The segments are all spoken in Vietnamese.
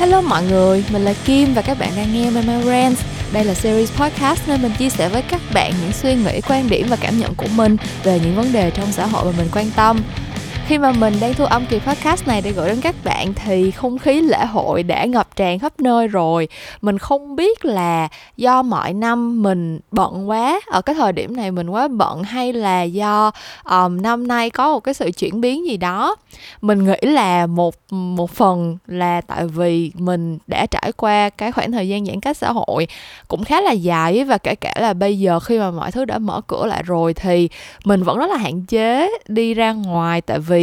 Hello mọi người, mình là Kim và các bạn đang nghe Mama Rants. Đây là series podcast nơi mình chia sẻ với các bạn những suy nghĩ, quan điểm và cảm nhận của mình về những vấn đề trong xã hội mà mình quan tâm khi mà mình đang thu âm kỳ podcast này để gửi đến các bạn thì không khí lễ hội đã ngập tràn khắp nơi rồi. Mình không biết là do mọi năm mình bận quá ở cái thời điểm này mình quá bận hay là do um, năm nay có một cái sự chuyển biến gì đó. Mình nghĩ là một một phần là tại vì mình đã trải qua cái khoảng thời gian giãn cách xã hội cũng khá là dài và kể cả là bây giờ khi mà mọi thứ đã mở cửa lại rồi thì mình vẫn rất là hạn chế đi ra ngoài. Tại vì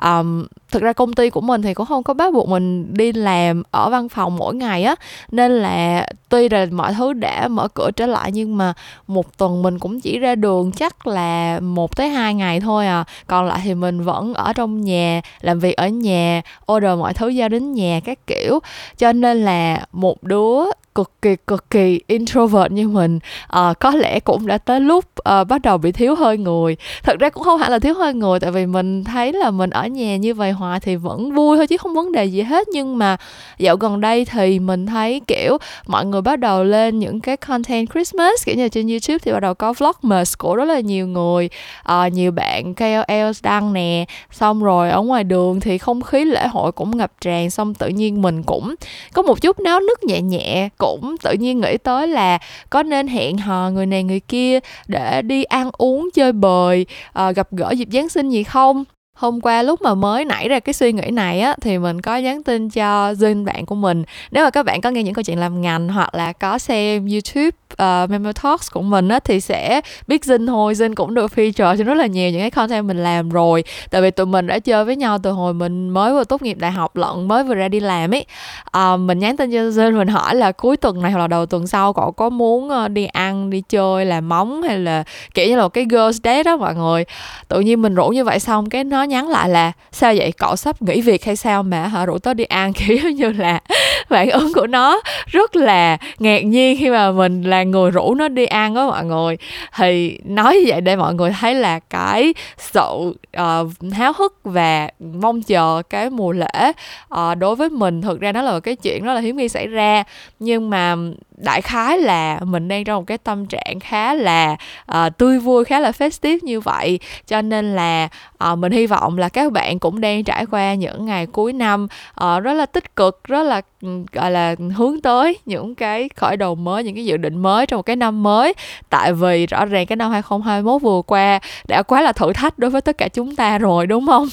um, thực ra công ty của mình thì cũng không có bắt buộc mình đi làm ở văn phòng mỗi ngày á. Nên là tuy là mọi thứ đã mở cửa trở lại nhưng mà một tuần mình cũng chỉ ra đường chắc là một tới hai ngày thôi à. Còn lại thì mình vẫn ở trong nhà làm việc ở nhà order mọi thứ giao đến nhà các kiểu. Cho nên là một đứa cực kỳ cực kỳ introvert như mình à, có lẽ cũng đã tới lúc à, bắt đầu bị thiếu hơi người. Thật ra cũng không hẳn là thiếu hơi người tại vì mình thấy là mình ở nhà như vậy hoài thì vẫn vui thôi chứ không vấn đề gì hết. Nhưng mà dạo gần đây thì mình thấy kiểu mọi người bắt đầu lên những cái content Christmas kiểu như trên YouTube thì bắt đầu có vlogmas của rất là nhiều người. Uh, nhiều bạn KOL đăng nè. Xong rồi ở ngoài đường thì không khí lễ hội cũng ngập tràn xong tự nhiên mình cũng có một chút náo nức nhẹ nhẹ. Cũng tự nhiên nghĩ tới là có nên hẹn hò người này người kia để đi ăn uống chơi bời uh, gặp gỡ dịp giáng sinh gì không? Hôm qua lúc mà mới nảy ra cái suy nghĩ này á, thì mình có nhắn tin cho duyên bạn của mình. Nếu mà các bạn có nghe những câu chuyện làm ngành hoặc là có xem YouTube uh, Memo Talks của mình á thì sẽ biết Zin thôi. Zin cũng được feature cho rất là nhiều những cái content mình làm rồi. Tại vì tụi mình đã chơi với nhau từ hồi mình mới vừa tốt nghiệp đại học lận mới vừa ra đi làm ấy. Uh, mình nhắn tin cho Zin mình hỏi là cuối tuần này hoặc là đầu tuần sau cậu có muốn ờ, đi ăn đi chơi làm móng hay là kiểu như là một cái girls date đó mọi người. Tự nhiên mình rủ như vậy xong cái nó nhắn lại là sao vậy? Cậu sắp nghỉ việc hay sao mà hả? Rủ tớ đi ăn. Kiểu như là phản ứng của nó rất là ngạc nhiên khi mà mình là người rủ nó đi ăn đó mọi người. Thì nói như vậy để mọi người thấy là cái sự uh, háo hức và mong chờ cái mùa lễ uh, đối với mình thực ra nó là một cái chuyện rất là hiếm khi xảy ra. Nhưng mà đại khái là mình đang trong một cái tâm trạng khá là uh, tươi vui khá là festive như vậy. Cho nên là uh, mình hy vọng là các bạn cũng đang trải qua những ngày cuối năm uh, rất là tích cực rất là gọi là, hướng tới những cái khởi đầu mới, những cái dự định mới trong một cái năm mới. Tại vì rõ ràng cái năm 2021 vừa qua đã quá là thử thách đối với tất cả chúng ta rồi, đúng không?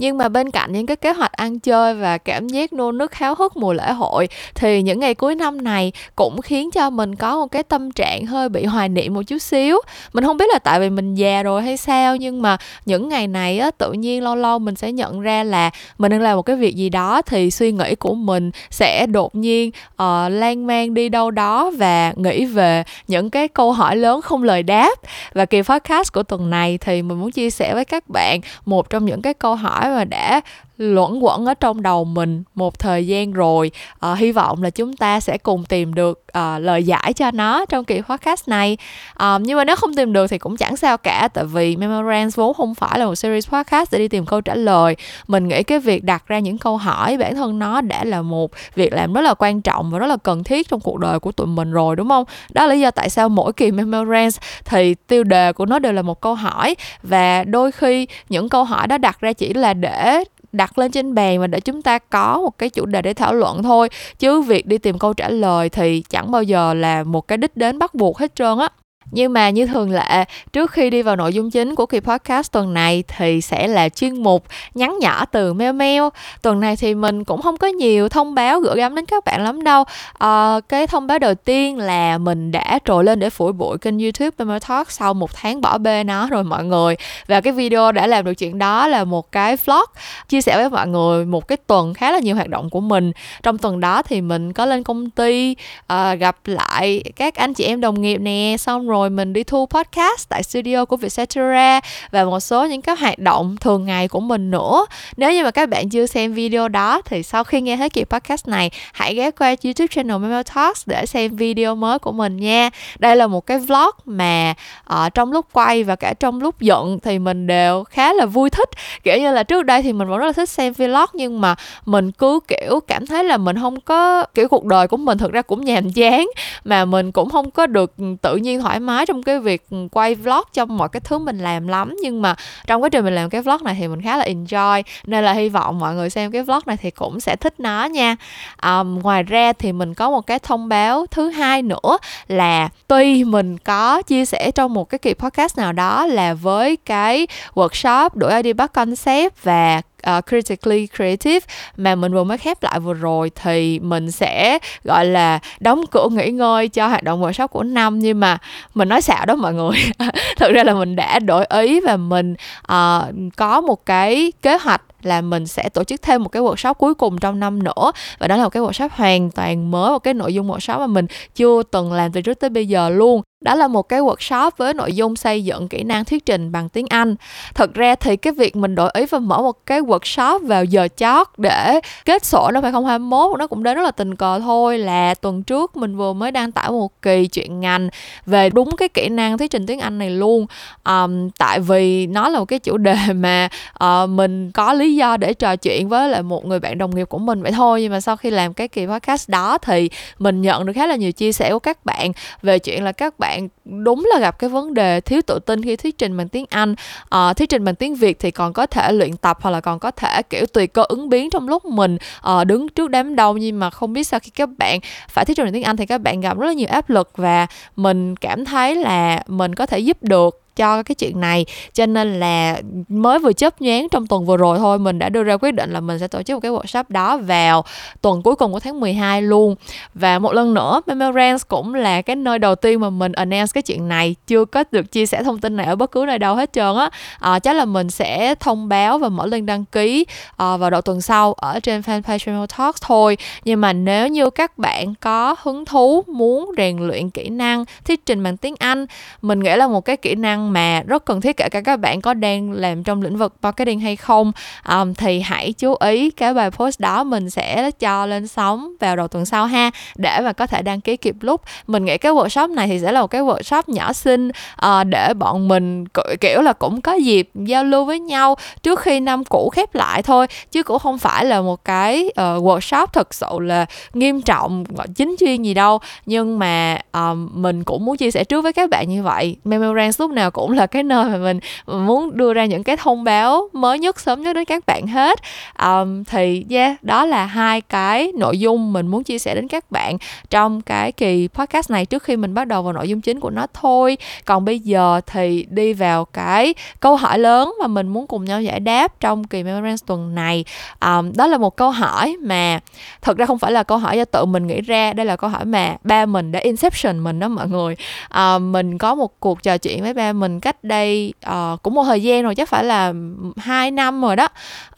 Nhưng mà bên cạnh những cái kế hoạch ăn chơi và cảm giác nô nức háo hức mùa lễ hội thì những ngày cuối năm này cũng khiến cho mình có một cái tâm trạng hơi bị hoài niệm một chút xíu. Mình không biết là tại vì mình già rồi hay sao nhưng mà những ngày này á tự nhiên lâu lâu mình sẽ nhận ra là mình đang làm một cái việc gì đó thì suy nghĩ của mình sẽ đột nhiên uh, lan man đi đâu đó và nghĩ về những cái câu hỏi lớn không lời đáp. Và kỳ podcast của tuần này thì mình muốn chia sẻ với các bạn một trong những cái câu hỏi mà đã luẩn quẩn ở trong đầu mình một thời gian rồi. À, hy vọng là chúng ta sẽ cùng tìm được à, lời giải cho nó trong kỳ podcast này. À, nhưng mà nếu không tìm được thì cũng chẳng sao cả tại vì Memorands vốn không phải là một series podcast để đi tìm câu trả lời. Mình nghĩ cái việc đặt ra những câu hỏi bản thân nó đã là một việc làm rất là quan trọng và rất là cần thiết trong cuộc đời của tụi mình rồi đúng không? Đó là lý do tại sao mỗi kỳ Memorands thì tiêu đề của nó đều là một câu hỏi. Và đôi khi những câu hỏi đó đặt ra chỉ là để đặt lên trên bàn và để chúng ta có một cái chủ đề để thảo luận thôi. Chứ việc đi tìm câu trả lời thì chẳng bao giờ là một cái đích đến bắt buộc hết trơn á nhưng mà như thường lệ, trước khi đi vào nội dung chính của kỳ podcast tuần này thì sẽ là chuyên mục nhắn nhỏ từ Meo Meo. Tuần này thì mình cũng không có nhiều thông báo gửi gắm đến các bạn lắm đâu. À, cái thông báo đầu tiên là mình đã trồi lên để phủi bụi kênh YouTube Memo Talk sau một tháng bỏ bê nó rồi mọi người. Và cái video đã làm được chuyện đó là một cái vlog chia sẻ với mọi người một cái tuần khá là nhiều hoạt động của mình. Trong tuần đó thì mình có lên công ty uh, gặp lại các anh chị em đồng nghiệp nè, xong rồi rồi mình đi thu podcast tại studio của Vietcetera và một số những cái hoạt động thường ngày của mình nữa. Nếu như mà các bạn chưa xem video đó thì sau khi nghe hết kỳ podcast này hãy ghé qua youtube channel Memo Talks để xem video mới của mình nha. Đây là một cái vlog mà uh, trong lúc quay và cả trong lúc dựng thì mình đều khá là vui thích. Kiểu như là trước đây thì mình vẫn rất là thích xem vlog nhưng mà mình cứ kiểu cảm thấy là mình không có kiểu cuộc đời của mình thực ra cũng nhàm chán mà mình cũng không có được tự nhiên thoải mái trong cái việc quay vlog trong mọi cái thứ mình làm lắm. Nhưng mà trong quá trình mình làm cái vlog này thì mình khá là enjoy. Nên là hy vọng mọi người xem cái vlog này thì cũng sẽ thích nó nha. Um, ngoài ra thì mình có một cái thông báo thứ hai nữa là tuy mình có chia sẻ trong một cái kỳ podcast nào đó là với cái workshop đổi ID bắt concept và uh, critically creative mà mình vừa mới khép lại vừa rồi thì mình sẽ gọi là đóng cửa nghỉ ngơi cho hoạt động workshop của năm. Nhưng mà mình nói xạo đó mọi người. Thực ra là mình đã đổi ý và mình uh, có một cái kế hoạch là mình sẽ tổ chức thêm một cái workshop cuối cùng trong năm nữa. Và đó là một cái workshop hoàn toàn mới một cái nội dung workshop mà mình chưa từng làm từ trước tới bây giờ luôn đó là một cái workshop với nội dung xây dựng kỹ năng thuyết trình bằng tiếng Anh. Thật ra thì cái việc mình đổi ý và mở một cái workshop vào giờ chót để kết sổ năm 2021 nó cũng đến rất là tình cờ thôi là tuần trước mình vừa mới đăng tải một kỳ chuyện ngành về đúng cái kỹ năng thuyết trình tiếng Anh này luôn. Um, tại vì nó là một cái chủ đề mà uh, mình có lý do để trò chuyện với lại một người bạn đồng nghiệp của mình vậy thôi nhưng mà sau khi làm cái kỳ podcast đó thì mình nhận được khá là nhiều chia sẻ của các bạn về chuyện là các bạn bạn đúng là gặp cái vấn đề thiếu tự tin khi thuyết trình bằng tiếng Anh. Uh, thuyết trình bằng tiếng Việt thì còn có thể luyện tập hoặc là còn có thể kiểu tùy cơ ứng biến trong lúc mình uh, đứng trước đám đông. Nhưng mà không biết sao khi các bạn phải thuyết trình bằng tiếng Anh thì các bạn gặp rất là nhiều áp lực và mình cảm thấy là mình có thể giúp được cho cái chuyện này. Cho nên là mới vừa chớp nhoáng trong tuần vừa rồi thôi mình đã đưa ra quyết định là mình sẽ tổ chức một cái workshop đó vào tuần cuối cùng của tháng 12 luôn. Và một lần nữa Memorance cũng là cái nơi đầu tiên mà mình announce cái chuyện này. Chưa có được chia sẻ thông tin này ở bất cứ nơi đâu hết trơn á. À, chắc là mình sẽ thông báo và mở link đăng ký à, vào đầu tuần sau ở trên fanpage Channel Talks thôi. Nhưng mà nếu như các bạn có hứng thú muốn rèn luyện kỹ năng thuyết trình bằng tiếng Anh mình nghĩ là một cái kỹ năng mà rất cần thiết kể cả các bạn có đang làm trong lĩnh vực marketing hay không. Um, thì hãy chú ý cái bài post đó mình sẽ cho lên sóng vào đầu tuần sau ha để mà có thể đăng ký kịp lúc. Mình nghĩ cái workshop này thì sẽ là một cái workshop nhỏ xinh uh, để bọn mình kiểu là cũng có dịp giao lưu với nhau trước khi năm cũ khép lại thôi chứ cũng không phải là một cái uh, workshop thực sự là nghiêm trọng chính chuyên gì đâu. Nhưng mà um, mình cũng muốn chia sẻ trước với các bạn như vậy. Memorance lúc nào cũng là cái nơi mà mình muốn đưa ra những cái thông báo mới nhất sớm nhất đến các bạn hết. Um, thì yeah đó là hai cái nội dung mình muốn chia sẻ đến các bạn trong cái kỳ podcast này trước khi mình bắt đầu vào nội dung chính của nó thôi. Còn bây giờ thì đi vào cái câu hỏi lớn mà mình muốn cùng nhau giải đáp trong kỳ Memorance tuần này. Um, đó là một câu hỏi mà thật ra không phải là câu hỏi do tự mình nghĩ ra đây là câu hỏi mà ba mình đã inception mình đó mọi người. Um, mình có một cuộc trò chuyện với ba mình mình cách đây uh, cũng một thời gian rồi chắc phải là hai năm rồi đó.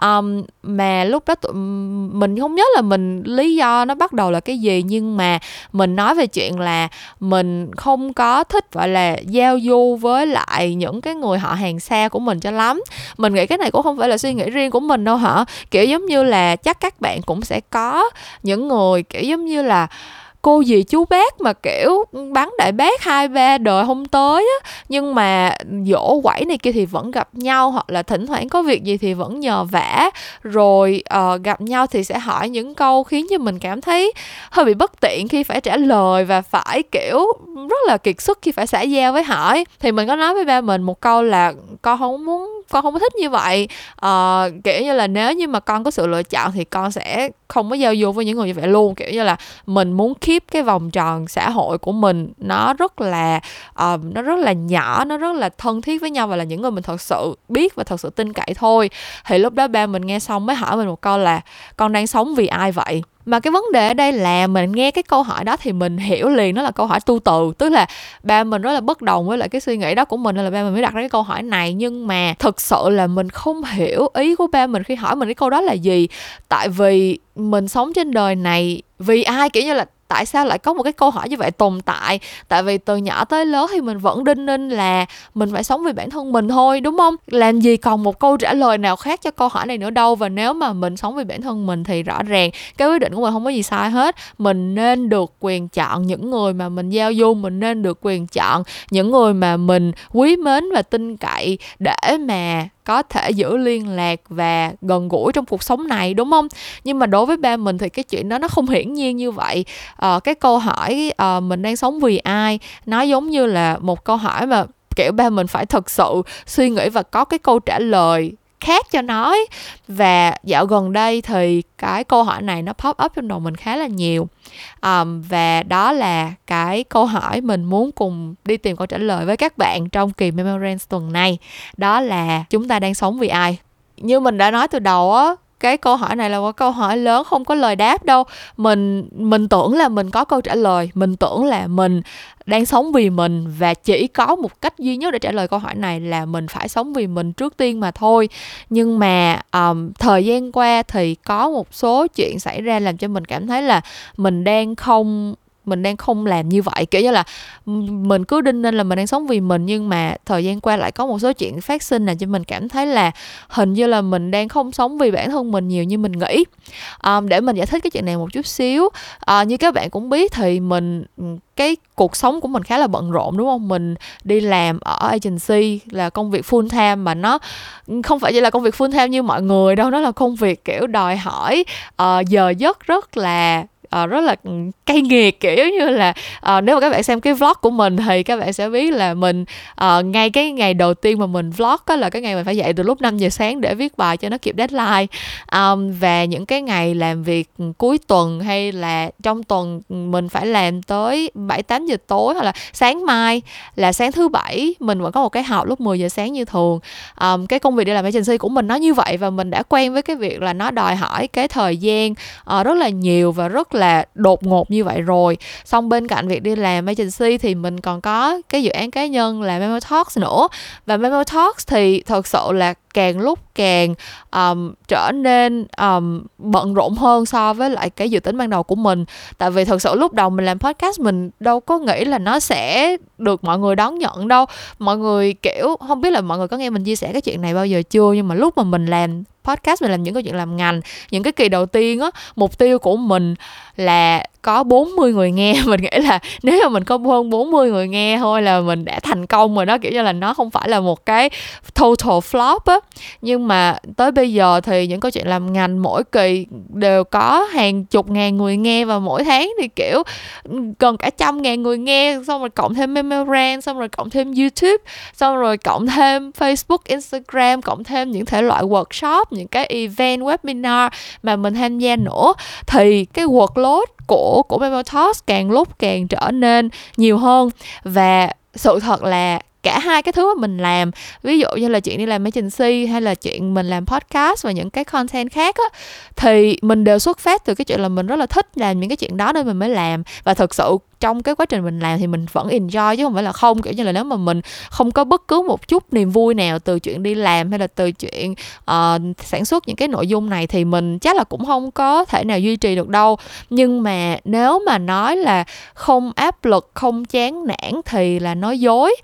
Um, mà lúc đó tụi mình không nhớ là mình lý do nó bắt đầu là cái gì nhưng mà mình nói về chuyện là mình không có thích gọi là giao du với lại những cái người họ hàng xa của mình cho lắm. Mình nghĩ cái này cũng không phải là suy nghĩ riêng của mình đâu hả? Kiểu giống như là chắc các bạn cũng sẽ có những người kiểu giống như là cô dì chú bác mà kiểu bắn đại bác hai ba đời không tới á. Nhưng mà dỗ quẩy này kia thì vẫn gặp nhau hoặc là thỉnh thoảng có việc gì thì vẫn nhờ vả. Rồi uh, gặp nhau thì sẽ hỏi những câu khiến cho mình cảm thấy hơi bị bất tiện khi phải trả lời và phải kiểu rất là kiệt sức khi phải xã giao với hỏi thì mình có nói với ba mình một câu là con không muốn con không có thích như vậy. Uh, kiểu như là nếu như mà con có sự lựa chọn thì con sẽ không có giao du với những người như vậy luôn. Kiểu như là mình muốn keep cái vòng tròn xã hội của mình nó rất là uh, nó rất là nhỏ nó rất là thân thiết với nhau và là những người mình thật sự biết và thật sự tin cậy thôi. Thì lúc đó ba mình nghe xong mới hỏi mình một câu là con đang sống vì ai vậy? Mà cái vấn đề ở đây là mình nghe cái câu hỏi đó thì mình hiểu liền nó là câu hỏi tu từ. Tức là ba mình rất là bất đồng với lại cái suy nghĩ đó của mình nên là ba mình mới đặt ra cái câu hỏi này. Nhưng mà thực sự là mình không hiểu ý của ba mình khi hỏi mình cái câu đó là gì. Tại vì mình sống trên đời này vì ai? Kiểu như là tại sao lại có một cái câu hỏi như vậy tồn tại? Tại vì từ nhỏ tới lớn thì mình vẫn đinh ninh là mình phải sống vì bản thân mình thôi, đúng không? Làm gì còn một câu trả lời nào khác cho câu hỏi này nữa đâu. Và nếu mà mình sống vì bản thân mình thì rõ ràng cái quyết định của mình không có gì sai hết. Mình nên được quyền chọn những người mà mình giao du, mình nên được quyền chọn những người mà mình quý mến và tin cậy để mà có thể giữ liên lạc và gần gũi trong cuộc sống này đúng không? Nhưng mà đối với ba mình thì cái chuyện đó nó không hiển nhiên như vậy. À, cái câu hỏi à, mình đang sống vì ai nó giống như là một câu hỏi mà kiểu ba mình phải thật sự suy nghĩ và có cái câu trả lời khác cho nó và dạo gần đây thì cái câu hỏi này nó pop up trong đầu mình khá là nhiều. Um, và đó là cái câu hỏi mình muốn cùng đi tìm câu trả lời với các bạn trong kỳ Memorance tuần này. Đó là chúng ta đang sống vì ai? Như mình đã nói từ đầu á cái câu hỏi này là một câu hỏi lớn không có lời đáp đâu. Mình mình tưởng là mình có câu trả lời mình tưởng là mình đang sống vì mình và chỉ có một cách duy nhất để trả lời câu hỏi này là mình phải sống vì mình trước tiên mà thôi. Nhưng mà um, thời gian qua thì có một số chuyện xảy ra làm cho mình cảm thấy là mình đang không mình đang không làm như vậy. Kiểu như là mình cứ đinh nên là mình đang sống vì mình nhưng mà thời gian qua lại có một số chuyện phát sinh là cho mình cảm thấy là hình như là mình đang không sống vì bản thân mình nhiều như mình nghĩ. Um, để mình giải thích cái chuyện này một chút xíu. Uh, như các bạn cũng biết thì mình cái cuộc sống của mình khá là bận rộn đúng không? Mình đi làm ở agency là công việc full time mà nó không phải chỉ là công việc full time như mọi người đâu nó là công việc kiểu đòi hỏi uh, giờ giấc rất là uh, rất là cay nghiệt kiểu như là uh, nếu mà các bạn xem cái vlog của mình thì các bạn sẽ biết là mình uh, ngay cái ngày đầu tiên mà mình vlog đó là cái ngày mình phải dậy từ lúc 5 giờ sáng để viết bài cho nó kịp deadline. Um, và những cái ngày làm việc cuối tuần hay là trong tuần mình phải làm tới 7 8 giờ tối hoặc là sáng mai là sáng thứ bảy mình vẫn có một cái học lúc 10 giờ sáng như thường. Um, cái công việc đi làm agency của mình nó như vậy và mình đã quen với cái việc là nó đòi hỏi cái thời gian uh, rất là nhiều và rất là là đột ngột như vậy rồi. Xong bên cạnh việc đi làm agency thì mình còn có cái dự án cá nhân là Memo Talks nữa. Và Memo Talks thì thật sự là càng lúc càng um, trở nên um, bận rộn hơn so với lại cái dự tính ban đầu của mình. Tại vì thật sự lúc đầu mình làm podcast mình đâu có nghĩ là nó sẽ được mọi người đón nhận đâu. Mọi người kiểu không biết là mọi người có nghe mình chia sẻ cái chuyện này bao giờ chưa? Nhưng mà lúc mà mình làm podcast mình làm những cái chuyện làm ngành những cái kỳ đầu tiên á mục tiêu của mình là có 40 người nghe, mình nghĩ là nếu mà mình có hơn 40 người nghe thôi là mình đã thành công rồi đó. Kiểu như là nó không phải là một cái total flop á. Nhưng mà tới bây giờ thì những câu chuyện làm ngành mỗi kỳ đều có hàng chục ngàn người nghe và mỗi tháng thì, kiểu, gần cả trăm ngàn người nghe, xong rồi cộng thêm memorand, xong rồi cộng thêm youtube, xong rồi cộng thêm facebook, instagram, cộng thêm những thể loại workshop, những cái event webinar mà mình tham gia nữa. Thì cái workload của của Memo Talks càng lúc càng trở nên nhiều hơn. Và sự thật là cả hai cái thứ mà mình làm, ví dụ như là chuyện đi làm agency hay là chuyện mình làm podcast và những cái content khác á, thì mình đều xuất phát từ cái chuyện là mình rất là thích làm những cái chuyện đó nên mình mới làm. Và thực sự trong cái quá trình mình làm thì mình vẫn enjoy chứ không phải là không. Kiểu như là nếu mà mình không có bất cứ một chút niềm vui nào từ chuyện đi làm hay là từ chuyện uh, sản xuất những cái nội dung này thì mình chắc là cũng không có thể nào duy trì được đâu. Nhưng mà nếu mà nói là không áp lực không chán nản thì là nói dối.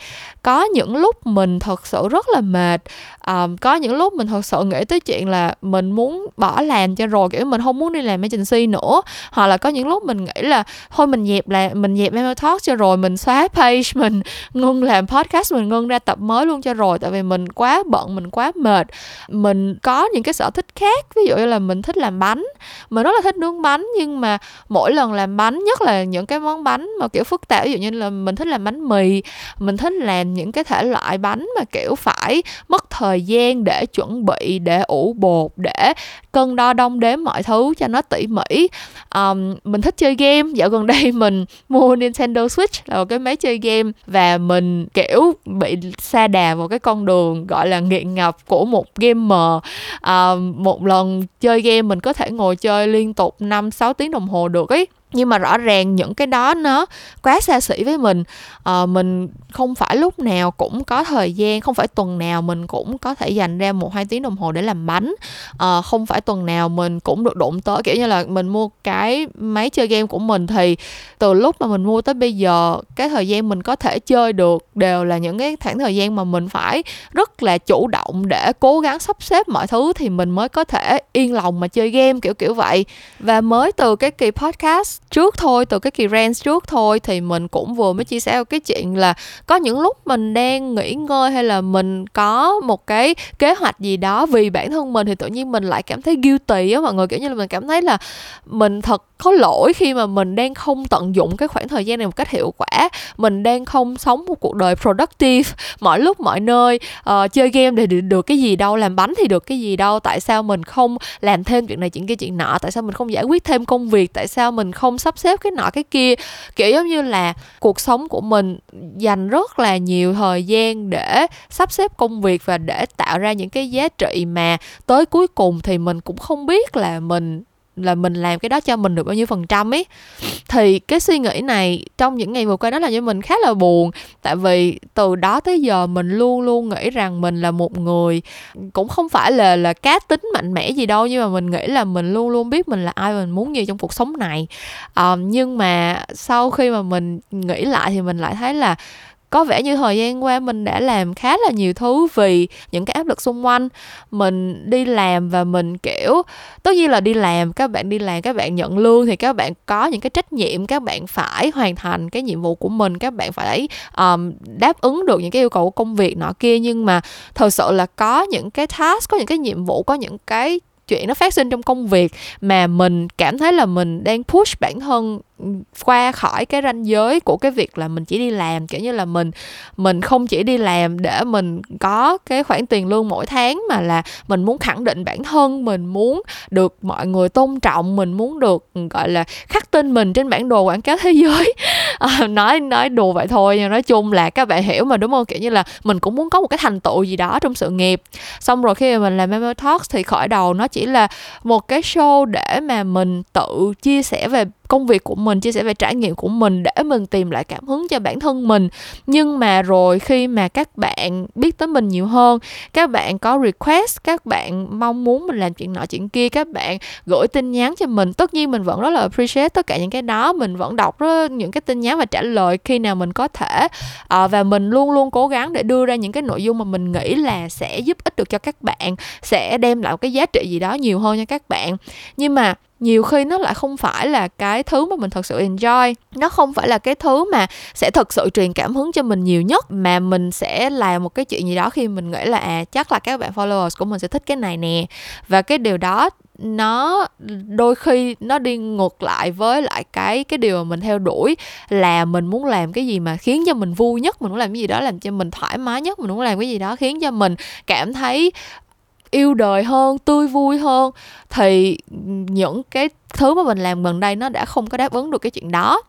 Có những lúc mình thật sự rất là mệt um, có những lúc mình thật sự nghĩ tới chuyện là mình muốn bỏ làm cho rồi kiểu mình không muốn đi làm agency nữa. Hoặc là có những lúc mình nghĩ là thôi mình dẹp là mình dẹp Memo Talk cho rồi mình xóa page mình ngưng làm podcast mình ngưng ra tập mới luôn cho rồi tại vì mình quá bận mình quá mệt. Mình có những cái sở thích khác ví dụ như là mình thích làm bánh. Mình rất là thích nướng bánh nhưng mà mỗi lần làm bánh nhất là những cái món bánh mà kiểu phức tạp ví dụ như là mình thích làm bánh mì mình thích làm những cái thể loại bánh mà kiểu phải mất thời thời gian để chuẩn bị để ủ bột để cân đo đong đếm mọi thứ cho nó tỉ mỉ. Um, mình thích chơi game. Dạo gần đây mình mua Nintendo Switch là một cái máy chơi game và mình kiểu bị xa đà vào cái con đường gọi là nghiện ngập của một gamer. Um, một lần chơi game mình có thể ngồi chơi liên tục 5 6 tiếng đồng hồ được ấy nhưng mà rõ ràng những cái đó nó quá xa xỉ với mình. À, mình không phải lúc nào cũng có thời gian không phải tuần nào mình cũng có thể dành ra một hai tiếng đồng hồ để làm bánh. À, không phải tuần nào mình cũng được đụng tới kiểu như là mình mua cái máy chơi game của mình thì từ lúc mà mình mua tới bây giờ cái thời gian mình có thể chơi được đều là những cái khoảng thời gian mà mình phải rất là chủ động để cố gắng sắp xếp mọi thứ thì mình mới có thể yên lòng mà chơi game kiểu kiểu vậy. Và mới từ cái kỳ podcast trước thôi, từ cái kỳ rent trước thôi, thì mình cũng vừa mới chia sẻ cái chuyện là có những lúc mình đang nghỉ ngơi hay là mình có một cái kế hoạch gì đó vì bản thân mình thì tự nhiên mình lại cảm thấy guilty á mọi người. Kiểu như là mình cảm thấy là mình thật có lỗi khi mà mình đang không tận dụng cái khoảng thời gian này một cách hiệu quả. Mình đang không sống một cuộc đời productive mọi lúc mọi nơi uh, chơi game để được, được cái gì đâu làm bánh thì được cái gì đâu. Tại sao mình không làm thêm chuyện này chuyện kia chuyện nọ? Tại sao mình không giải quyết thêm công việc? Tại sao mình không sắp xếp cái nọ cái kia? Kiểu giống như là cuộc sống của mình dành rất là nhiều thời gian để sắp xếp công việc và để tạo ra những cái giá trị mà tới cuối cùng thì mình cũng không biết là mình là mình làm cái đó cho mình được bao nhiêu phần trăm ấy. Thì cái suy nghĩ này trong những ngày vừa qua đó là cho mình khá là buồn. Tại vì từ đó tới giờ mình luôn luôn nghĩ rằng mình là một người cũng không phải là là cá tính mạnh mẽ gì đâu nhưng mà mình nghĩ là mình luôn luôn biết mình là ai và mình muốn gì trong cuộc sống này. À, nhưng mà sau khi mà mình nghĩ lại thì mình lại thấy là có vẻ như thời gian qua mình đã làm khá là nhiều thứ vì những cái áp lực xung quanh. Mình đi làm và mình kiểu tất nhiên là đi làm các bạn đi làm các bạn nhận lương thì các bạn có những cái trách nhiệm các bạn phải hoàn thành cái nhiệm vụ của mình các bạn phải um, đáp ứng được những cái yêu cầu của công việc nọ kia. Nhưng mà thật sự là có những cái task có những cái nhiệm vụ có những cái chuyện nó phát sinh trong công việc mà mình cảm thấy là mình đang push bản thân qua khỏi cái ranh giới của cái việc là mình chỉ đi làm kiểu như là mình mình không chỉ đi làm để mình có cái khoản tiền lương mỗi tháng mà là mình muốn khẳng định bản thân mình muốn được mọi người tôn trọng mình muốn được gọi là khắc tên mình trên bản đồ quảng cáo thế giới. À, nói nói đùa vậy thôi nhưng nói chung là các bạn hiểu mà đúng không? Kiểu như là mình cũng muốn có một cái thành tựu gì đó trong sự nghiệp. Xong rồi khi mà mình làm Memo Talks thì khởi đầu nó chỉ là một cái show để mà mình tự chia sẻ về công việc của mình chia sẻ về trải nghiệm của mình để mình tìm lại cảm hứng cho bản thân mình. Nhưng mà rồi khi mà các bạn biết tới mình nhiều hơn các bạn có request các bạn mong muốn mình làm chuyện nọ chuyện kia các bạn gửi tin nhắn cho mình. Tất nhiên mình vẫn rất là appreciate tất cả những cái đó mình vẫn đọc rất, những cái tin nhắn và trả lời khi nào mình có thể. À, và mình luôn luôn cố gắng để đưa ra những cái nội dung mà mình nghĩ là sẽ giúp ích được cho các bạn sẽ đem lại một cái giá trị gì đó nhiều hơn cho các bạn. Nhưng mà nhiều khi nó lại không phải là cái thứ mà mình thật sự enjoy. Nó không phải là cái thứ mà sẽ thật sự truyền cảm hứng cho mình nhiều nhất, mà mình sẽ làm một cái chuyện gì đó khi mình nghĩ là à chắc là các bạn followers của mình sẽ thích cái này nè. Và cái điều đó, nó đôi khi nó đi ngược lại với lại cái cái điều mà mình theo đuổi, là mình muốn làm cái gì mà khiến cho mình vui nhất, mình muốn làm cái gì đó làm cho mình thoải mái nhất, mình muốn làm cái gì đó khiến cho mình cảm thấy yêu đời hơn tươi vui hơn thì những cái thứ mà mình làm gần đây nó đã không có đáp ứng được cái chuyện đó.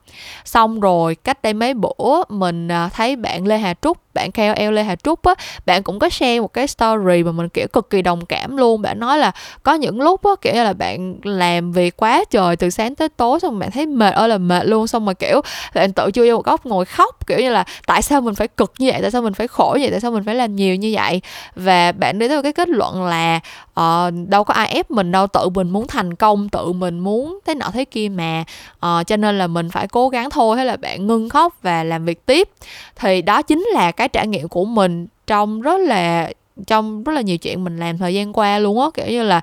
Xong rồi cách đây mấy bữa mình à, thấy bạn lê hà trúc, bạn KOL lê hà trúc á, bạn cũng có share một cái story mà mình, kiểu, cực kỳ đồng cảm luôn. Bạn nói là có những lúc á, kiểu như là bạn làm việc quá trời từ sáng tới tối xong bạn thấy mệt ơi là mệt luôn. Xong mà, kiểu, bạn tự chui vô một góc ngồi khóc, kiểu như là tại sao mình phải cực như vậy, tại sao mình phải khổ như vậy, tại sao mình phải làm nhiều như vậy? Và bạn đi tới một cái kết luận là uh, đâu có ai ép mình đâu tự mình muốn thành công tự mình muốn thế nọ thế kia mà. Uh, cho nên là mình phải cố gắng thôi hay là bạn ngưng khóc và làm việc tiếp. Thì đó chính là cái trải nghiệm của mình trong rất là trong rất là nhiều chuyện mình làm thời gian qua luôn á. Kiểu như là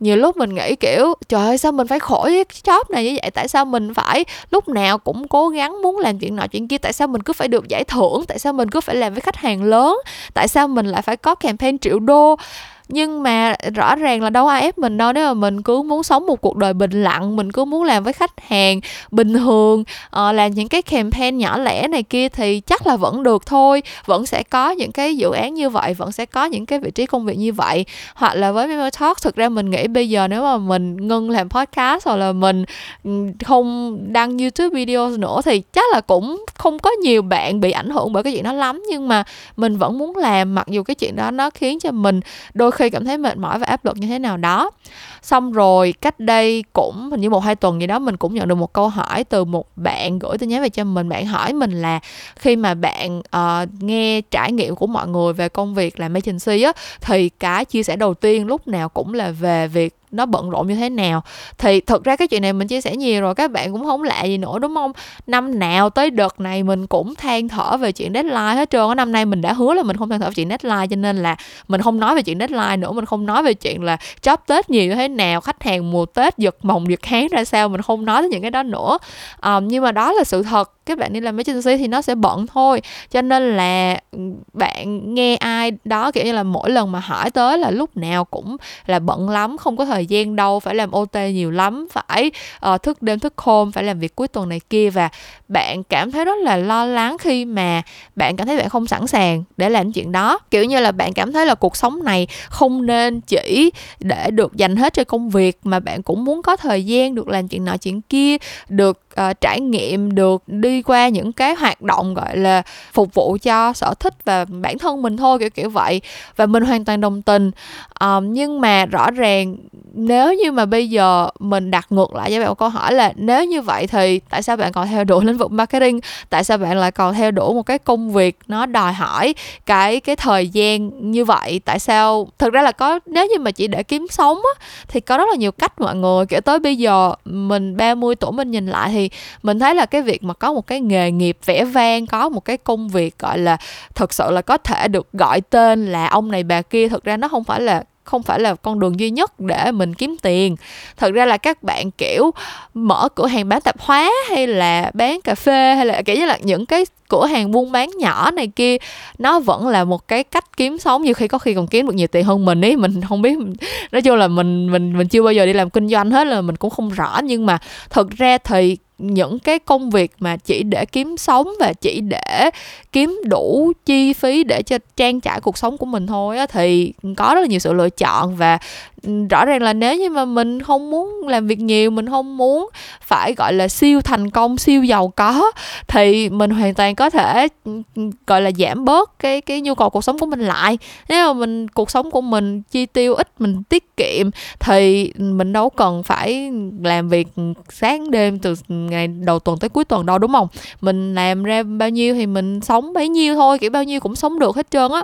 nhiều lúc mình nghĩ kiểu trời ơi sao mình phải khổ với cái job này như vậy? Tại sao mình phải lúc nào cũng cố gắng muốn làm chuyện nọ chuyện kia? Tại sao mình cứ phải được giải thưởng? Tại sao mình cứ phải làm với khách hàng lớn? Tại sao mình lại phải có campaign triệu đô? Nhưng mà rõ ràng là đâu ai ép mình đâu. Nếu mà mình cứ muốn sống một cuộc đời bình lặng mình cứ muốn làm với khách hàng bình thường uh, làm những cái campaign nhỏ lẻ này kia thì chắc là vẫn được thôi. Vẫn sẽ có những cái dự án như vậy vẫn sẽ có những cái vị trí công việc như vậy. Hoặc là với Memo Talk thực ra mình nghĩ bây giờ nếu mà mình ngưng làm podcast hoặc là mình ừ, không đăng YouTube video nữa thì chắc là cũng không có nhiều bạn bị ảnh hưởng bởi cái chuyện đó lắm. Nhưng mà mình vẫn muốn làm mặc dù cái chuyện đó nó khiến cho mình đôi khi cảm thấy mệt mỏi và áp lực như thế nào đó. Xong rồi cách đây cũng hình như một hai tuần gì đó mình cũng nhận được một câu hỏi từ một bạn gửi tin nhắn về cho mình. Bạn hỏi mình là khi mà bạn uh, nghe trải nghiệm của mọi người về công việc làm agency á thì cái chia sẻ đầu tiên lúc nào cũng là về việc nó bận rộn như thế nào. Thì thực ra cái chuyện này mình chia sẻ nhiều rồi các bạn cũng không lạ gì nữa đúng không? Năm nào tới đợt này mình cũng than thở về chuyện deadline hết trơn năm nay mình đã hứa là mình không than thở về chuyện deadline cho nên là mình không nói về chuyện deadline nữa mình không nói về chuyện là job tết nhiều như thế nào khách hàng mùa tết giật mồng giật hán ra sao mình không nói tới những cái đó nữa. Um, nhưng mà đó là sự thật các bạn đi làm agency thì nó sẽ bận thôi. Cho nên là ừ, bạn nghe ai đó kiểu như là mỗi lần mà hỏi tới là lúc nào cũng là bận lắm không có thời thời gian đâu phải làm OT nhiều lắm phải uh, thức đêm thức hôm phải làm việc cuối tuần này kia và bạn cảm thấy rất là lo lắng khi mà bạn cảm thấy bạn không sẵn sàng để làm chuyện đó. Kiểu như là bạn cảm thấy là cuộc sống này không nên chỉ để được dành hết cho công việc mà bạn cũng muốn có thời gian được làm chuyện nọ chuyện kia được uh, trải nghiệm được đi qua những cái hoạt động gọi là phục vụ cho sở thích và bản thân mình thôi kiểu kiểu vậy. Và mình hoàn toàn đồng tình. Um, nhưng mà rõ ràng nếu như mà bây giờ mình đặt ngược lại cho bạn một câu hỏi là nếu như vậy thì tại sao bạn còn theo đuổi lĩnh vực marketing? Tại sao bạn lại còn theo đuổi một cái công việc nó đòi hỏi cái cái thời gian như vậy? Tại sao? Thực ra là có nếu như mà chỉ để kiếm sống á, thì có rất là nhiều cách mọi người. Kể tới bây giờ mình 30 tuổi mình nhìn lại thì mình thấy là cái việc mà có một cái nghề nghiệp vẽ vang có một cái công việc gọi là thực sự là có thể được gọi tên là ông này bà kia thực ra nó không phải là không phải là con đường duy nhất để mình kiếm tiền. Thật ra là các bạn, kiểu, mở cửa hàng bán tạp hóa hay là bán cà phê hay là, kiểu như là, những cái cửa hàng buôn bán nhỏ này kia, nó vẫn là một cái cách kiếm sống. Nhiều khi có khi còn kiếm được nhiều tiền hơn mình ấy mình không biết, nói chung là mình mình mình chưa bao giờ đi làm kinh doanh hết là mình cũng không rõ. Nhưng mà thực ra thì những cái công việc mà chỉ để kiếm sống và chỉ để kiếm đủ chi phí để cho trang trải cuộc sống của mình thôi á, thì có rất là nhiều sự lựa chọn và rõ ràng là nếu như mà mình không muốn làm việc nhiều, mình không muốn phải, gọi là, siêu thành công, siêu giàu có, thì mình hoàn toàn có thể ừ, gọi là, giảm bớt cái cái nhu cầu cuộc sống của mình lại. Nếu mà mình, cuộc sống của mình chi tiêu ít, mình tiết kiệm, thì mình đâu cần phải làm việc sáng đêm từ ngày đầu tuần tới cuối tuần đâu, đúng không? Mình làm ra bao nhiêu thì mình sống bấy nhiêu thôi, kiểu, bao nhiêu cũng sống được hết trơn á.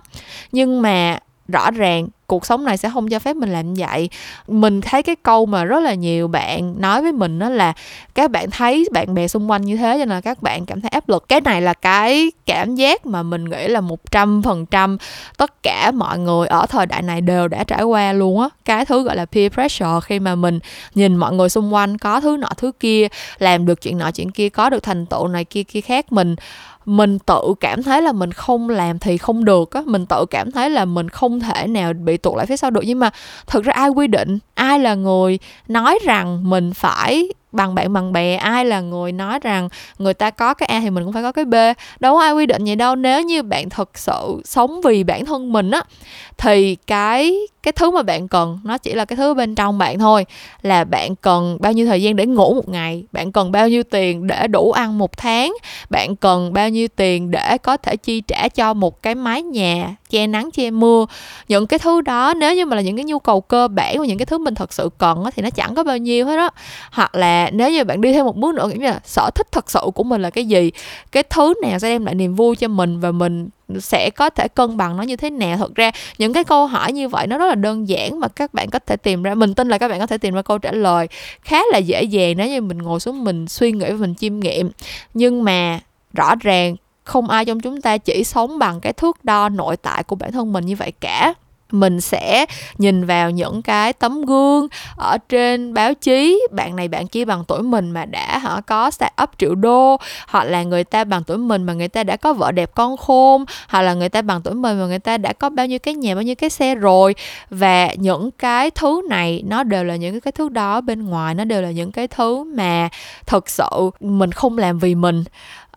Nhưng mà rõ ràng, cuộc sống này sẽ không cho phép mình làm vậy. Mình thấy cái câu mà rất là nhiều bạn nói với mình đó là các bạn thấy bạn bè xung quanh như thế cho nên là các bạn cảm thấy áp lực. Cái này là cái cảm giác mà mình nghĩ là một trăm phần trăm tất cả mọi người ở thời đại này đều đã trải qua luôn á. Cái thứ gọi là peer pressure, khi mà mình nhìn mọi người xung quanh có thứ nọ thứ kia, làm được chuyện nọ chuyện kia, có được thành tựu này kia kia khác mình mình tự cảm thấy là mình không làm thì không được á, mình tự cảm thấy là mình không thể nào bị tụt lại phía sau được. Nhưng mà thực ra ai quy định, ai là người nói rằng mình phải bằng bạn bằng bè, ai là người nói rằng người ta có cái a thì mình cũng phải có cái b? Đâu có ai quy định vậy đâu. Nếu như bạn thật sự sống vì bản thân mình á, thì cái cái thứ mà bạn cần, nó chỉ là cái thứ bên trong bạn thôi, là bạn cần bao nhiêu thời gian để ngủ một ngày, bạn cần bao nhiêu tiền để đủ ăn một tháng, bạn cần bao nhiêu tiền để có thể chi trả cho một cái mái nhà che nắng, che mưa. Những cái thứ đó, nếu như mà là những cái nhu cầu cơ bản và những cái thứ mình thật sự cần thì nó chẳng có bao nhiêu hết đó hoặc là nếu như bạn đi thêm một bước nữa, nghĩa là sở thích thật sự của mình là cái gì? Cái thứ nào sẽ đem lại niềm vui cho mình và mình sẽ có thể cân bằng nó như thế nào. Thật ra, những cái câu hỏi như vậy nó rất là đơn giản mà các bạn có thể tìm ra. Mình tin là các bạn có thể tìm ra câu trả lời khá là dễ dàng nếu như mình ngồi xuống mình suy nghĩ và mình chiêm nghiệm. Nhưng mà rõ ràng không ai trong chúng ta chỉ sống bằng cái thước đo nội tại của bản thân mình như vậy cả mình sẽ nhìn vào những cái tấm gương ở trên báo chí. Bạn này bạn kia bằng tuổi mình mà đã họ có start up triệu đô. Hoặc là người ta bằng tuổi mình mà người ta đã có vợ đẹp con khôn. Hoặc là người ta bằng tuổi mình mà người ta đã có bao nhiêu cái nhà, bao nhiêu cái xe rồi. Và những cái thứ này, nó đều là những cái thứ đó bên ngoài. Nó đều là những cái thứ mà thật sự mình không làm vì mình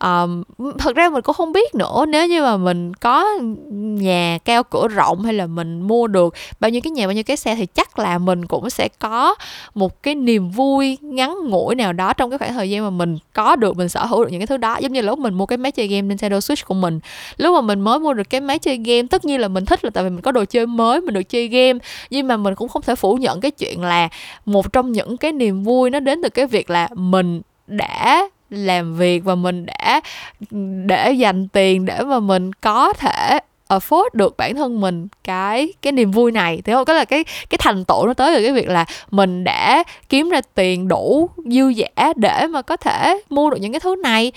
um, thật ra mình cũng không biết nữa nếu như mà mình có nhà cao cửa rộng hay là mình mua được bao nhiêu cái nhà bao nhiêu cái xe thì chắc là mình cũng sẽ có một cái niềm vui ngắn ngủi nào đó trong cái khoảng thời gian mà mình có được mình sở hữu được những cái thứ đó. Giống như lúc mình mua cái máy chơi game Nintendo Switch của mình. Lúc mà mình mới mua được cái máy chơi game tất nhiên là mình thích là tại vì mình có đồ chơi mới mình được chơi game nhưng mà mình cũng không thể phủ nhận cái chuyện là một trong những cái niềm vui nó đến từ cái việc là mình đã làm việc và mình đã, để dành tiền để mà mình có thể afford được bản thân mình cái cái niềm vui này. Thì không có là cái cái thành tựu nó tới từ cái việc là mình đã kiếm ra tiền đủ dư giả để mà có thể mua được những cái thứ này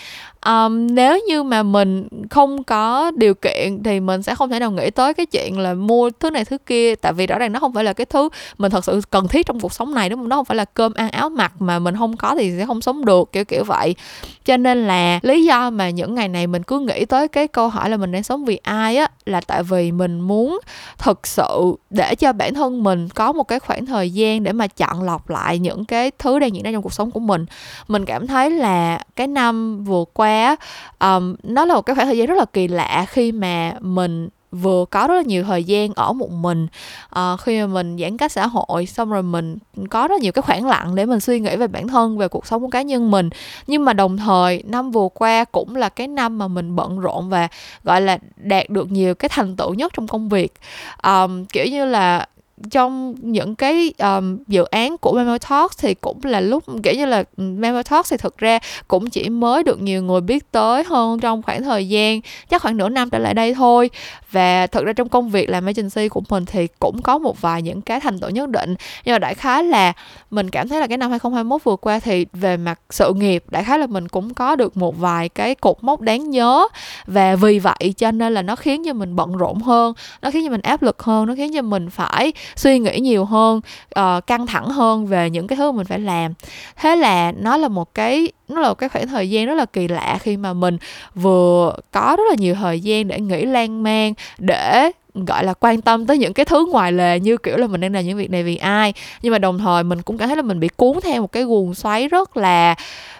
um, nếu như mà mình không có điều kiện thì mình sẽ không thể nào nghĩ tới cái chuyện là mua thứ này thứ kia. Tại vì rõ ràng nó không phải là cái thứ mình thật sự cần thiết trong cuộc sống này đúng không? Nó không phải là cơm ăn áo mặc mà mình không có thì sẽ không sống được kiểu kiểu vậy. Cho nên là lý do mà những ngày này mình cứ nghĩ tới cái câu hỏi là mình đang sống vì ai á là tại vì mình muốn thực sự để cho bản thân mình có một cái khoảng thời gian để mà chọn lọc lại những cái thứ đang diễn ra trong cuộc sống của mình. Mình cảm thấy là cái năm vừa qua um, nó là một cái khoảng thời gian rất là kỳ lạ khi mà mình vừa có rất là nhiều thời gian ở một mình. Uh, khi mà mình giãn cách xã hội xong rồi mình có rất nhiều cái khoảng lặng để mình suy nghĩ về bản thân về cuộc sống của cá nhân mình. Nhưng mà đồng thời năm vừa qua cũng là cái năm mà mình bận rộn và gọi là đạt được nhiều cái thành tựu nhất trong công việc. Um, kiểu như là trong những cái um, dự án của Memo Talks thì cũng là lúc kiểu như là ừ, Memo Talks thì thực ra cũng chỉ mới được nhiều người biết tới hơn trong khoảng thời gian chắc khoảng nửa năm trở lại đây thôi. Và thực ra trong công việc làm agency của mình thì cũng có một vài những cái thành tựu nhất định. Nhưng mà đại khái là mình cảm thấy là cái năm 2021 vừa qua thì về mặt sự nghiệp đại khái là mình cũng có được một vài cái cột mốc đáng nhớ. Và vì vậy cho nên là nó khiến cho mình bận rộn hơn nó khiến cho mình áp lực hơn nó khiến cho mình phải suy nghĩ nhiều hơn uh, căng thẳng hơn về những cái thứ mình phải làm. Thế là nó là một cái nó là một cái khoảng thời gian rất là kỳ lạ khi mà mình vừa có rất là nhiều thời gian để nghĩ lan man để gọi là quan tâm tới những cái thứ ngoài lề như kiểu là mình đang làm những việc này vì ai. Nhưng mà đồng thời mình cũng cảm thấy là mình bị cuốn theo một cái guồng xoáy rất là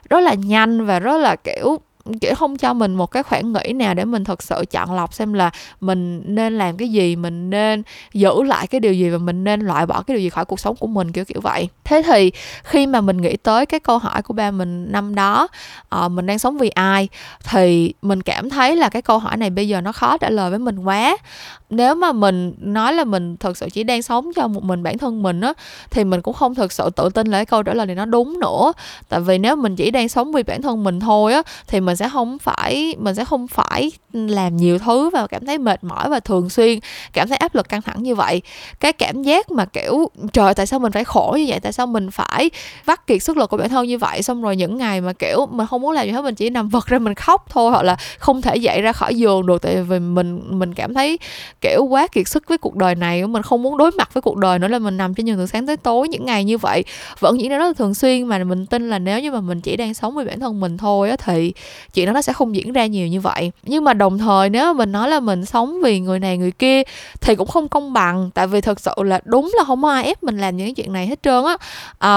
rất là nhanh và rất là kiểu kiểu không cho mình một cái khoảng nghĩ nào để mình thật sự chọn lọc xem là mình nên làm cái gì mình nên giữ lại cái điều gì và mình nên loại bỏ cái điều gì khỏi cuộc sống của mình kiểu kiểu vậy. Thế thì khi mà mình nghĩ tới cái câu hỏi của ba mình năm đó uh, mình đang sống vì ai thì mình cảm thấy là cái câu hỏi này bây giờ nó khó trả lời với mình quá. Nếu mà mình nói là mình thật sự chỉ đang sống cho một mình bản thân mình á thì mình cũng không thực sự tự tin là cái câu trả lời này nó đúng nữa. Tại vì nếu mình chỉ đang sống vì bản thân mình thôi á thì mình mình sẽ không phải, mình sẽ không phải làm nhiều thứ và cảm thấy mệt mỏi và thường xuyên cảm thấy áp lực căng thẳng như vậy. Cái cảm giác mà, kiểu, trời, tại sao mình phải khổ như vậy? Tại sao mình phải vắt kiệt sức lực của bản thân như vậy? Xong rồi những ngày mà, kiểu, mình không muốn làm gì hết, mình chỉ nằm vật ra mình khóc thôi, hoặc là không thể dậy ra khỏi giường được, tại vì mình mình cảm thấy, kiểu, quá kiệt sức với cuộc đời này. Mình không muốn đối mặt với cuộc đời nữa là mình nằm trên giường từ sáng tới tối những ngày như vậy. Vẫn diễn ra rất là thường xuyên mà mình tin là nếu như mà mình chỉ đang sống với bản thân mình thôi á thì chuyện đó nó sẽ không diễn ra nhiều như vậy. Nhưng mà đồng thời nếu mình nói là mình sống vì người này người kia thì cũng không công bằng. Tại vì thật sự là đúng là không ai ép mình làm những chuyện này hết trơn á.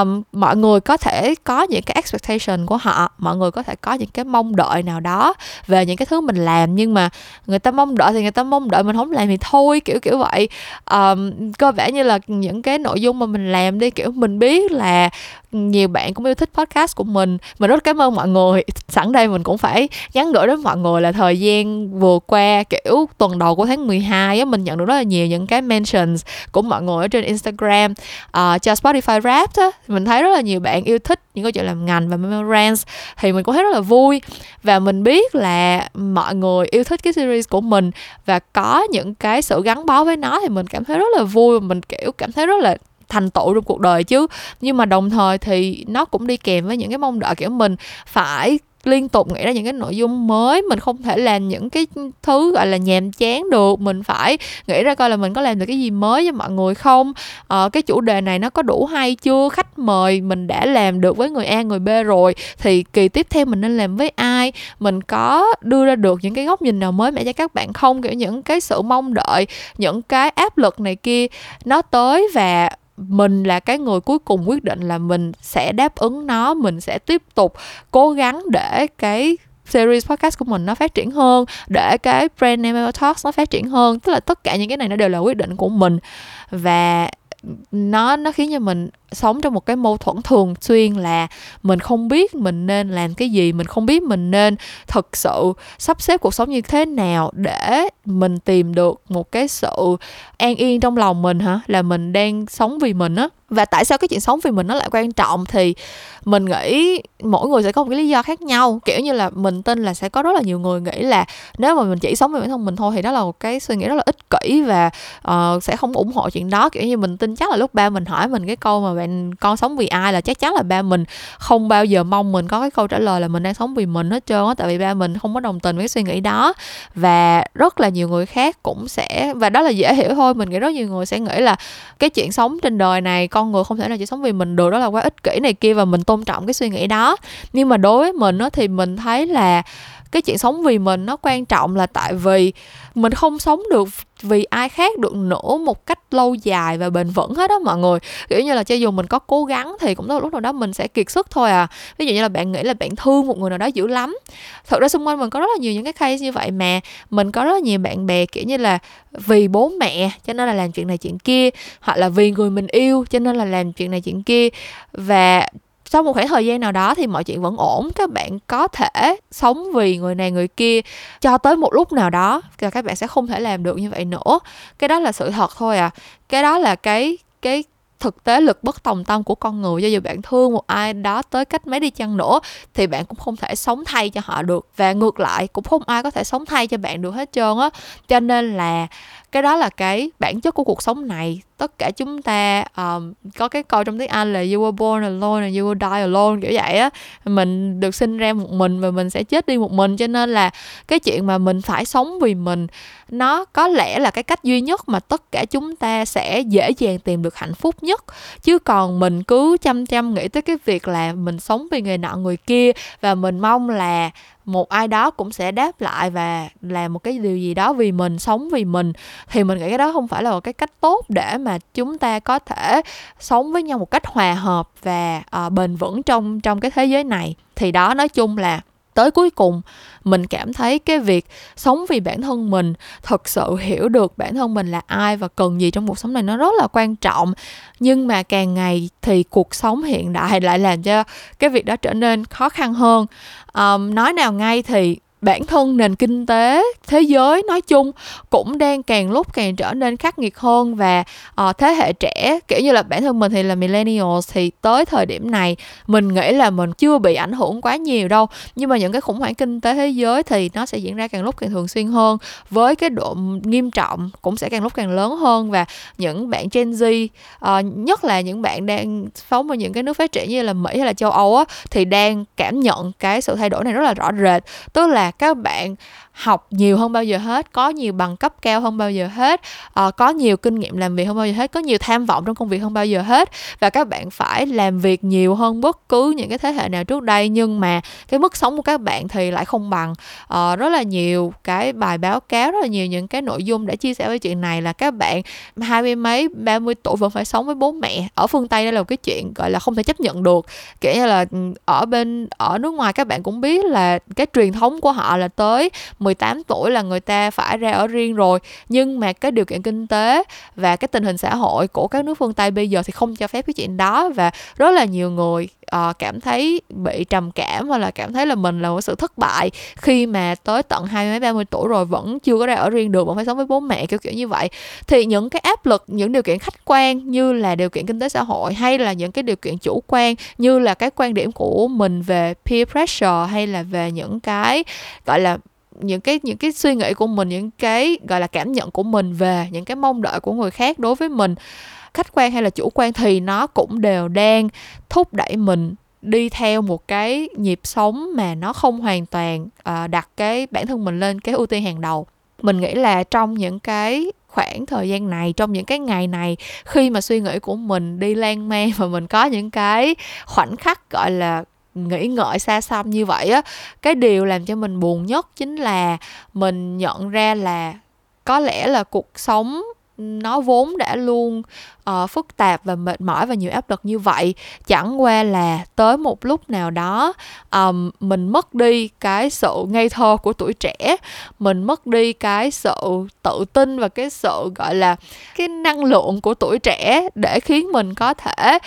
Um, mọi người có thể có những cái expectation của họ mọi người có thể có những cái mong đợi nào đó về những cái thứ mình làm. Nhưng mà người ta mong đợi thì người ta mong đợi mình không làm thì thôi kiểu kiểu vậy. Um, cơ vẻ như là những cái nội dung mà mình làm đi kiểu mình biết là nhiều bạn cũng yêu thích podcast của mình. Mình rất cảm ơn mọi người. Sẵn đây mình cũng phải nhắn gửi đến mọi người là thời gian vừa qua kiểu tuần đầu của tháng 12 á mình nhận được rất là nhiều những cái mentions của mọi người ở trên Instagram. Uh, cho Spotify Rap á mình thấy rất là nhiều bạn yêu thích những câu chuyện làm ngành và memorance thì mình cũng thấy rất là vui. Và mình biết là mọi người yêu thích cái series của mình và có những cái sự gắn bó với nó thì mình cảm thấy rất là vui và mình kiểu cảm thấy rất là thành tựu trong cuộc đời chứ. Nhưng mà đồng thời thì nó cũng đi kèm với những cái mong đợi kiểu mình phải liên tục nghĩ ra những cái nội dung mới. Mình không thể làm những cái thứ gọi là nhàm chán được. Mình phải nghĩ ra coi là mình có làm được cái gì mới cho mọi người không? Ờ, cái chủ đề này nó có đủ hay chưa? Khách mời mình đã làm được với người A người B rồi thì kỳ tiếp theo mình nên làm với ai? Mình có đưa ra được những cái góc nhìn nào mới mẻ cho các bạn không? Kiểu những cái sự mong đợi những cái áp lực này kia nó tới và mình là cái người cuối cùng quyết định là mình sẽ đáp ứng nó, mình sẽ tiếp tục cố gắng để cái series podcast của mình nó phát triển hơn, để cái brand name talks nó phát triển hơn. Tức là tất cả những cái này nó đều là quyết định của mình. Và nó nó khiến cho mình sống trong một cái mâu thuẫn thường xuyên là mình không biết mình nên làm cái gì mình không biết mình nên thực sự sắp xếp cuộc sống như thế nào để mình tìm được một cái sự an yên trong lòng mình hả? Là mình đang sống vì mình á. Và tại sao cái chuyện sống vì mình nó lại quan trọng thì mình nghĩ mỗi người sẽ có một cái lý do khác nhau. Kiểu như là mình tin là sẽ có rất là nhiều người nghĩ là nếu mà mình chỉ sống vì bản thân mình thôi thì đó là một cái suy nghĩ rất là ích kỷ và uh, sẽ không ủng hộ chuyện đó. Kiểu như mình tin chắc là lúc ba mình hỏi mình cái câu mà bạn con sống vì ai là chắc chắn là ba mình không bao giờ mong mình có cái câu trả lời là mình đang sống vì mình hết trơn á, tại vì ba mình không có đồng tình với cái suy nghĩ đó. Và rất là nhiều người khác cũng sẽ, và đó là dễ hiểu thôi, mình nghĩ rất nhiều người sẽ nghĩ là cái chuyện sống trên đời này, con người không thể nào chỉ sống vì mình được, đó là quá ích kỷ này kia và mình tôn trọng cái suy nghĩ đó. Nhưng mà đối với mình á thì mình thấy là cái chuyện sống vì mình nó quan trọng là tại vì mình không sống được vì ai khác được nữa một cách lâu dài và bền vững hết đó mọi người. Kiểu như là cho dù mình có cố gắng thì cũng tới lúc nào đó mình sẽ kiệt sức thôi à. Ví dụ như là bạn nghĩ là bạn thương một người nào đó dữ lắm. Thật ra xung quanh mình có rất là nhiều những cái case như vậy mà. Mình có rất là nhiều bạn bè, kiểu như là, vì bố mẹ cho nên là làm chuyện này chuyện kia, hoặc là vì người mình yêu cho nên là làm chuyện này chuyện kia. Và sau một khoảng thời gian nào đó thì mọi chuyện vẫn ổn. Các bạn có thể sống vì người này, người kia cho tới một lúc nào đó là các bạn sẽ không thể làm được như vậy nữa. Cái đó là sự thật thôi à. Cái đó là cái cái thực tế lực bất tòng tâm của con người. Cho dù bạn thương một ai đó tới cách mấy đi chăng nữa thì bạn cũng không thể sống thay cho họ được. Và ngược lại, cũng không ai có thể sống thay cho bạn được hết trơn á. Cho nên là cái đó là cái bản chất của cuộc sống này. Tất cả chúng ta um, có cái câu trong tiếng Anh là you were born alone and you will die alone kiểu vậy á. Mình được sinh ra một mình và mình sẽ chết đi một mình cho nên là cái chuyện mà mình phải sống vì mình nó có lẽ là cái cách duy nhất mà tất cả chúng ta sẽ dễ dàng tìm được hạnh phúc nhất. Chứ còn mình cứ chăm chăm nghĩ tới cái việc là mình sống vì người nọ người kia và mình mong là một ai đó cũng sẽ đáp lại và làm một cái điều gì đó vì mình sống vì mình. Thì mình nghĩ cái đó không phải là một cái cách tốt để mà chúng ta có thể sống với nhau một cách hòa hợp và uh, bền vững trong trong cái thế giới này. Thì đó nói chung là tới cuối cùng mình cảm thấy cái việc sống vì bản thân mình thật sự hiểu được bản thân mình là ai và cần gì trong cuộc sống này nó rất là quan trọng. Nhưng mà càng ngày thì cuộc sống hiện đại lại làm cho cái việc đó trở nên khó khăn hơn. Um, nói nào ngay thì bản thân nền kinh tế thế giới nói chung cũng đang càng lúc càng trở nên khắc nghiệt hơn và uh, thế hệ trẻ kiểu như là bản thân mình thì là millennials thì tới thời điểm này mình nghĩ là mình chưa bị ảnh hưởng quá nhiều đâu. Nhưng mà những cái khủng hoảng kinh tế thế giới thì nó sẽ diễn ra càng lúc càng thường xuyên hơn với cái độ nghiêm trọng cũng sẽ càng lúc càng lớn hơn. Và những bạn Gen Z uh, nhất là những bạn đang sống ở những cái nước phát triển như là Mỹ hay là châu Âu á thì đang cảm nhận cái sự thay đổi này rất là rõ rệt. Tức là các bạn học nhiều hơn bao giờ hết có nhiều bằng cấp cao hơn bao giờ hết uh, có nhiều kinh nghiệm làm việc hơn bao giờ hết có nhiều tham vọng trong công việc hơn bao giờ hết. Và các bạn phải làm việc nhiều hơn bất cứ những cái thế hệ nào trước đây nhưng mà cái mức sống của các bạn thì lại không bằng. Uh, rất là nhiều cái bài báo cáo rất là nhiều những cái nội dung đã chia sẻ với chuyện này là các bạn hai mươi mấy ba mươi tuổi vẫn phải sống với bố mẹ. Ở phương tây đây là một cái chuyện gọi là không thể chấp nhận được. Kiểu như là ừ, ở bên ở nước ngoài các bạn cũng biết là cái truyền thống của họ là tới 18 tuổi là người ta phải ra ở riêng rồi. Nhưng mà cái điều kiện kinh tế và cái tình hình xã hội của các nước phương Tây bây giờ thì không cho phép cái chuyện đó. Và rất là nhiều người uh, cảm thấy bị trầm cảm hoặc là cảm thấy là mình là một sự thất bại khi mà tới tận hai mấy ba mươi tuổi rồi vẫn chưa có ra ở riêng được vẫn phải sống với bố mẹ kiểu kiểu như vậy. Thì những cái áp lực những điều kiện khách quan như là điều kiện kinh tế xã hội hay là những cái điều kiện chủ quan như là cái quan điểm của mình về peer pressure hay là về những cái gọi là những cái những cái suy nghĩ của mình những cái gọi là cảm nhận của mình về những cái mong đợi của người khác đối với mình khách quan hay là chủ quan thì nó cũng đều đang thúc đẩy mình đi theo một cái nhịp sống mà nó không hoàn toàn uh, đặt cái bản thân mình lên cái ưu tiên hàng đầu. Mình nghĩ là trong những cái khoảng thời gian này trong những cái ngày này khi mà suy nghĩ của mình đi lan man và mình có những cái khoảnh khắc gọi là nghĩ ngợi xa xăm như vậy á cái điều làm cho mình buồn nhất chính là mình nhận ra là có lẽ là cuộc sống nó vốn đã luôn uh, phức tạp và mệt mỏi và nhiều áp lực như vậy. Chẳng qua là tới một lúc nào đó um, mình mất đi cái sự ngây thơ của tuổi trẻ mình mất đi cái sự tự tin và cái sự gọi là cái năng lượng của tuổi trẻ để khiến mình có thể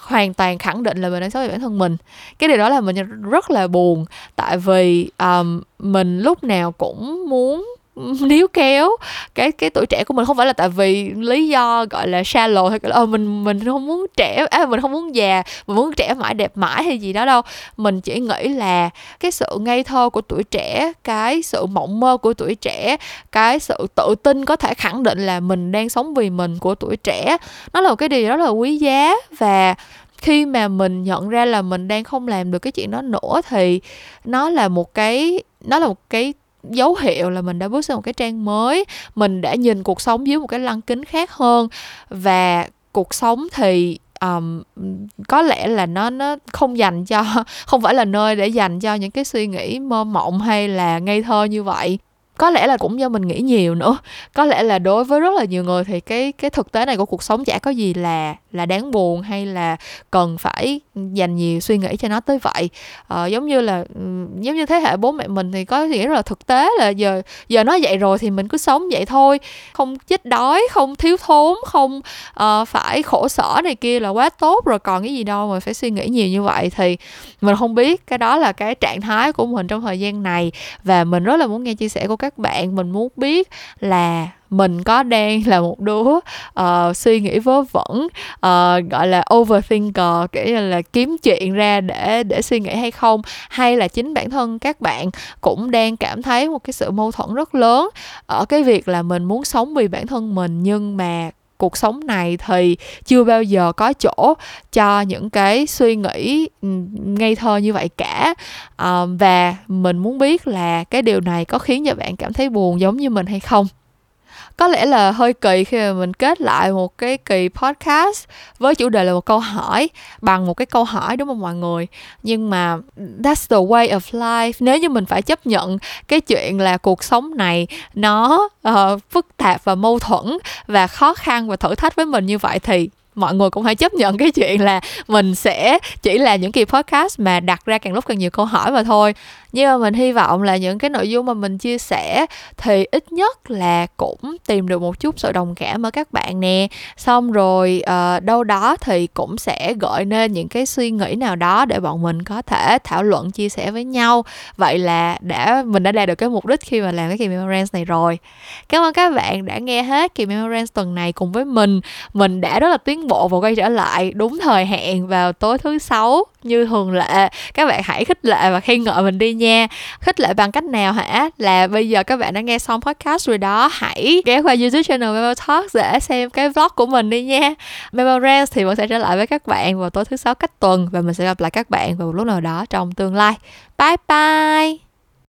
hoàn toàn khẳng định là mình đang sống về bản thân mình. Cái điều đó là mình rất là buồn. Tại vì um, mình lúc nào cũng muốn níu kéo. Cái cái tuổi trẻ của mình không phải là tại vì lý do gọi là shallow hay là ờ, mình mình không muốn trẻ à, mình không muốn già mình muốn trẻ mãi đẹp mãi hay gì đó đâu. Mình chỉ nghĩ là cái sự ngây thơ của tuổi trẻ cái sự mộng mơ của tuổi trẻ cái sự tự tin có thể khẳng định là mình đang sống vì mình của tuổi trẻ nó là một cái điều rất là quý giá. Và khi mà mình nhận ra là mình đang không làm được cái chuyện đó nữa thì nó là một cái nó là một cái dấu hiệu là mình đã bước sang một cái trang mới mình đã nhìn cuộc sống dưới một cái lăng kính khác hơn. Và cuộc sống thì um, có lẽ là nó nó không dành cho không phải là nơi để dành cho những cái suy nghĩ mơ mộng hay là ngây thơ như vậy. Có lẽ là cũng do mình nghĩ nhiều nữa. Có lẽ là đối với rất là nhiều người thì cái cái thực tế này của cuộc sống chả có gì là là đáng buồn hay là cần phải dành nhiều suy nghĩ cho nó tới vậy? Ờ, giống như là ừ, giống như thế hệ bố mẹ mình thì có nghĩa là thực tế là giờ giờ nó vậy rồi thì mình cứ sống vậy thôi. Không chết đói không thiếu thốn không uh, phải khổ sở này kia là quá tốt rồi còn cái gì đâu mà phải suy nghĩ nhiều như vậy thì mình không biết. Cái đó là cái trạng thái của mình trong thời gian này và mình rất là muốn nghe chia sẻ của các bạn. Mình muốn biết là mình có đang là một đứa uh, suy nghĩ vớ vẩn uh, gọi là overthinker kiểu như là kiếm chuyện ra để để suy nghĩ hay không hay là chính bản thân các bạn cũng đang cảm thấy một cái sự mâu thuẫn rất lớn ở cái việc là mình muốn sống vì bản thân mình nhưng mà cuộc sống này thì chưa bao giờ có chỗ cho những cái suy nghĩ ngây thơ như vậy cả. À, và mình muốn biết là cái điều này có khiến cho bạn cảm thấy buồn giống như mình hay không? Có lẽ là hơi kỳ khi mà mình kết lại một cái kỳ podcast với chủ đề là một câu hỏi bằng một cái câu hỏi đúng không mọi người? Nhưng mà that's the way of life. Nếu như mình phải chấp nhận cái chuyện là cuộc sống này nó uh, phức tạp và mâu thuẫn và khó khăn và thử thách với mình như vậy thì mọi người cũng hãy chấp nhận cái chuyện là mình sẽ chỉ là những kỳ podcast mà đặt ra càng lúc càng nhiều câu hỏi mà thôi nhưng mà mình hy vọng là những cái nội dung mà mình chia sẻ thì ít nhất là cũng tìm được một chút sự đồng cảm ở các bạn nè. Xong rồi uh, đâu đó thì cũng sẽ gợi nên những cái suy nghĩ nào đó để bọn mình có thể thảo luận chia sẻ với nhau. Vậy là đã mình đã đạt được cái mục đích khi mà làm cái kỳ memorance này rồi. Cảm ơn các bạn đã nghe hết kỳ memorance tuần này cùng với mình. Mình đã rất là tiến bộ và quay trở lại đúng thời hạn vào tối thứ sáu như thường lệ. Các bạn hãy khích lệ và khen ngợi mình đi nha. Khích lệ bằng cách nào hả? Là bây giờ các bạn đã nghe xong podcast rồi đó, hãy ghé qua youtube channel Memo Talk để xem cái vlog của mình đi nha. Memo Rants thì vẫn sẽ trở lại với các bạn vào tối thứ sáu cách tuần và mình sẽ gặp lại các bạn vào một lúc nào đó trong tương lai. Bye bye!